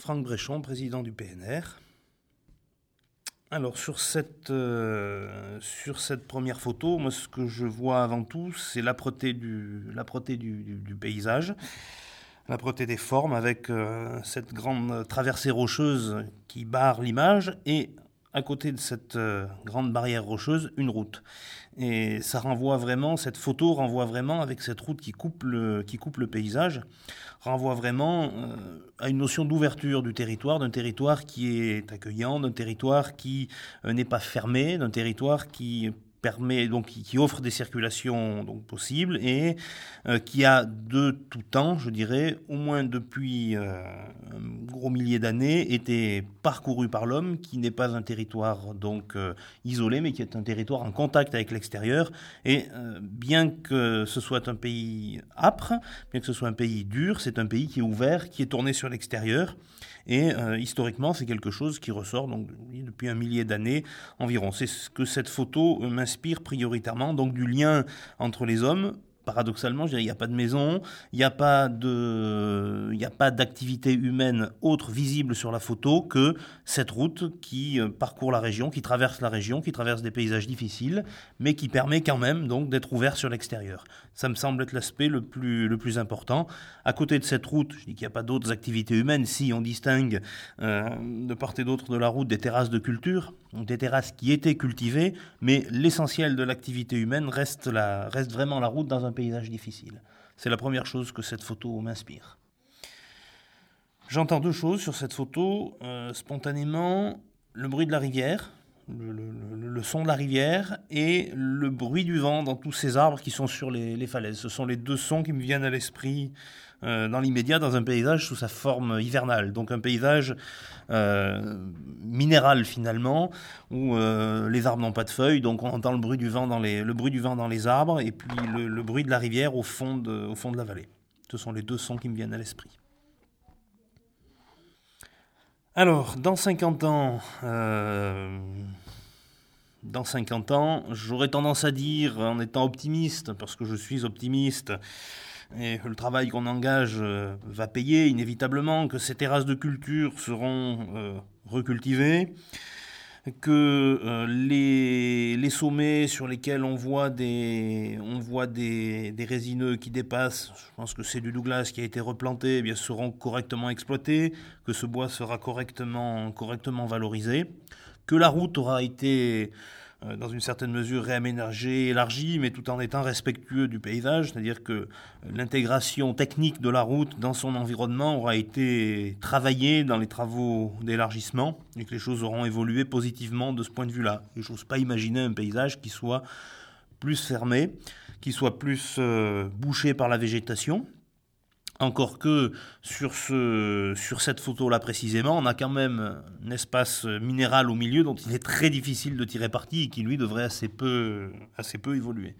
Franck Bréchon, président du PNR. Alors sur cette, euh, sur cette première photo, moi ce que je vois avant tout, c'est l'âpreté du, du, du, paysage, l'âpreté des formes avec euh, cette grande traversée rocheuse qui barre l'image et à côté de cette euh, grande barrière rocheuse, une route. Et ça renvoie vraiment, cette photo renvoie vraiment, avec cette route qui coupe le, paysage, renvoie vraiment euh, à une notion d'ouverture du territoire, d'un territoire qui est accueillant, d'un territoire qui euh, n'est pas fermé, d'un territoire qui permet donc qui offre des circulations donc possibles et euh, qui a de tout temps, je dirais, au moins depuis euh, un gros millier d'années, été parcouru par l'homme, qui n'est pas un territoire donc euh, isolé, mais qui est un territoire en contact avec l'extérieur. Et bien que ce soit un pays âpre, bien que ce soit un pays dur, c'est un pays qui est ouvert, qui est tourné sur l'extérieur. Et historiquement, c'est quelque chose qui ressort donc, depuis un millier d'années environ. C'est ce que cette photo euh, m'inspire prioritairement, donc du lien entre les hommes, paradoxalement, il n'y a pas de maison, il n'y a pas il n'y a pas d'activité humaine autre visible sur la photo que cette route qui euh, parcourt la région, qui traverse la région, qui traverse des paysages difficiles, mais qui permet quand même donc d'être ouvert sur l'extérieur. Ça me semble être l'aspect le plus, le plus important. À côté de cette route, je dis qu'il n'y a pas d'autres activités humaines. Si on distingue euh, de part et d'autre de la route des terrasses de culture, des terrasses qui étaient cultivées, mais l'essentiel de l'activité humaine reste, la, reste vraiment la route dans un paysage difficile. C'est la première chose que cette photo m'inspire. J'entends deux choses sur cette photo. Euh, spontanément, le bruit de la rivière, le, son de la rivière et le bruit du vent dans tous ces arbres qui sont sur les, falaises. Ce sont les deux sons qui me viennent à l'esprit euh, dans l'immédiat dans un paysage sous sa forme hivernale. Donc un paysage euh, minéral finalement, où euh, les arbres n'ont pas de feuilles, donc on entend le bruit du vent dans les, le bruit du vent dans les arbres et puis le, bruit de la rivière au fond de, au fond de la vallée. Ce sont les deux sons qui me viennent à l'esprit. Alors, dans 50 ans, dans 50 ans, j'aurais tendance à dire, en étant optimiste, parce que je suis optimiste, et le travail qu'on engage euh, va payer inévitablement, que ces terrasses de culture seront euh, recultivées, que euh, les, sommets sur lesquels on voit des, on voit des, résineux qui dépassent, je pense que c'est du Douglas qui a été replanté, eh bien, seront correctement exploités, que ce bois sera correctement, correctement valorisé que la route aura été dans une certaine mesure réaménagée, élargie, mais tout en étant respectueux du paysage, c'est-à-dire que l'intégration technique de la route dans son environnement aura été travaillée dans les travaux d'élargissement et que les choses auront évolué positivement de ce point de vue-là. Je n'ose pas imaginer un paysage qui soit plus fermé, qui soit plus euh, bouché par la végétation, encore que sur, ce, sur cette photo-là précisément, on a quand même un espace minéral au milieu dont il est très difficile de tirer parti et qui lui devrait assez peu évoluer.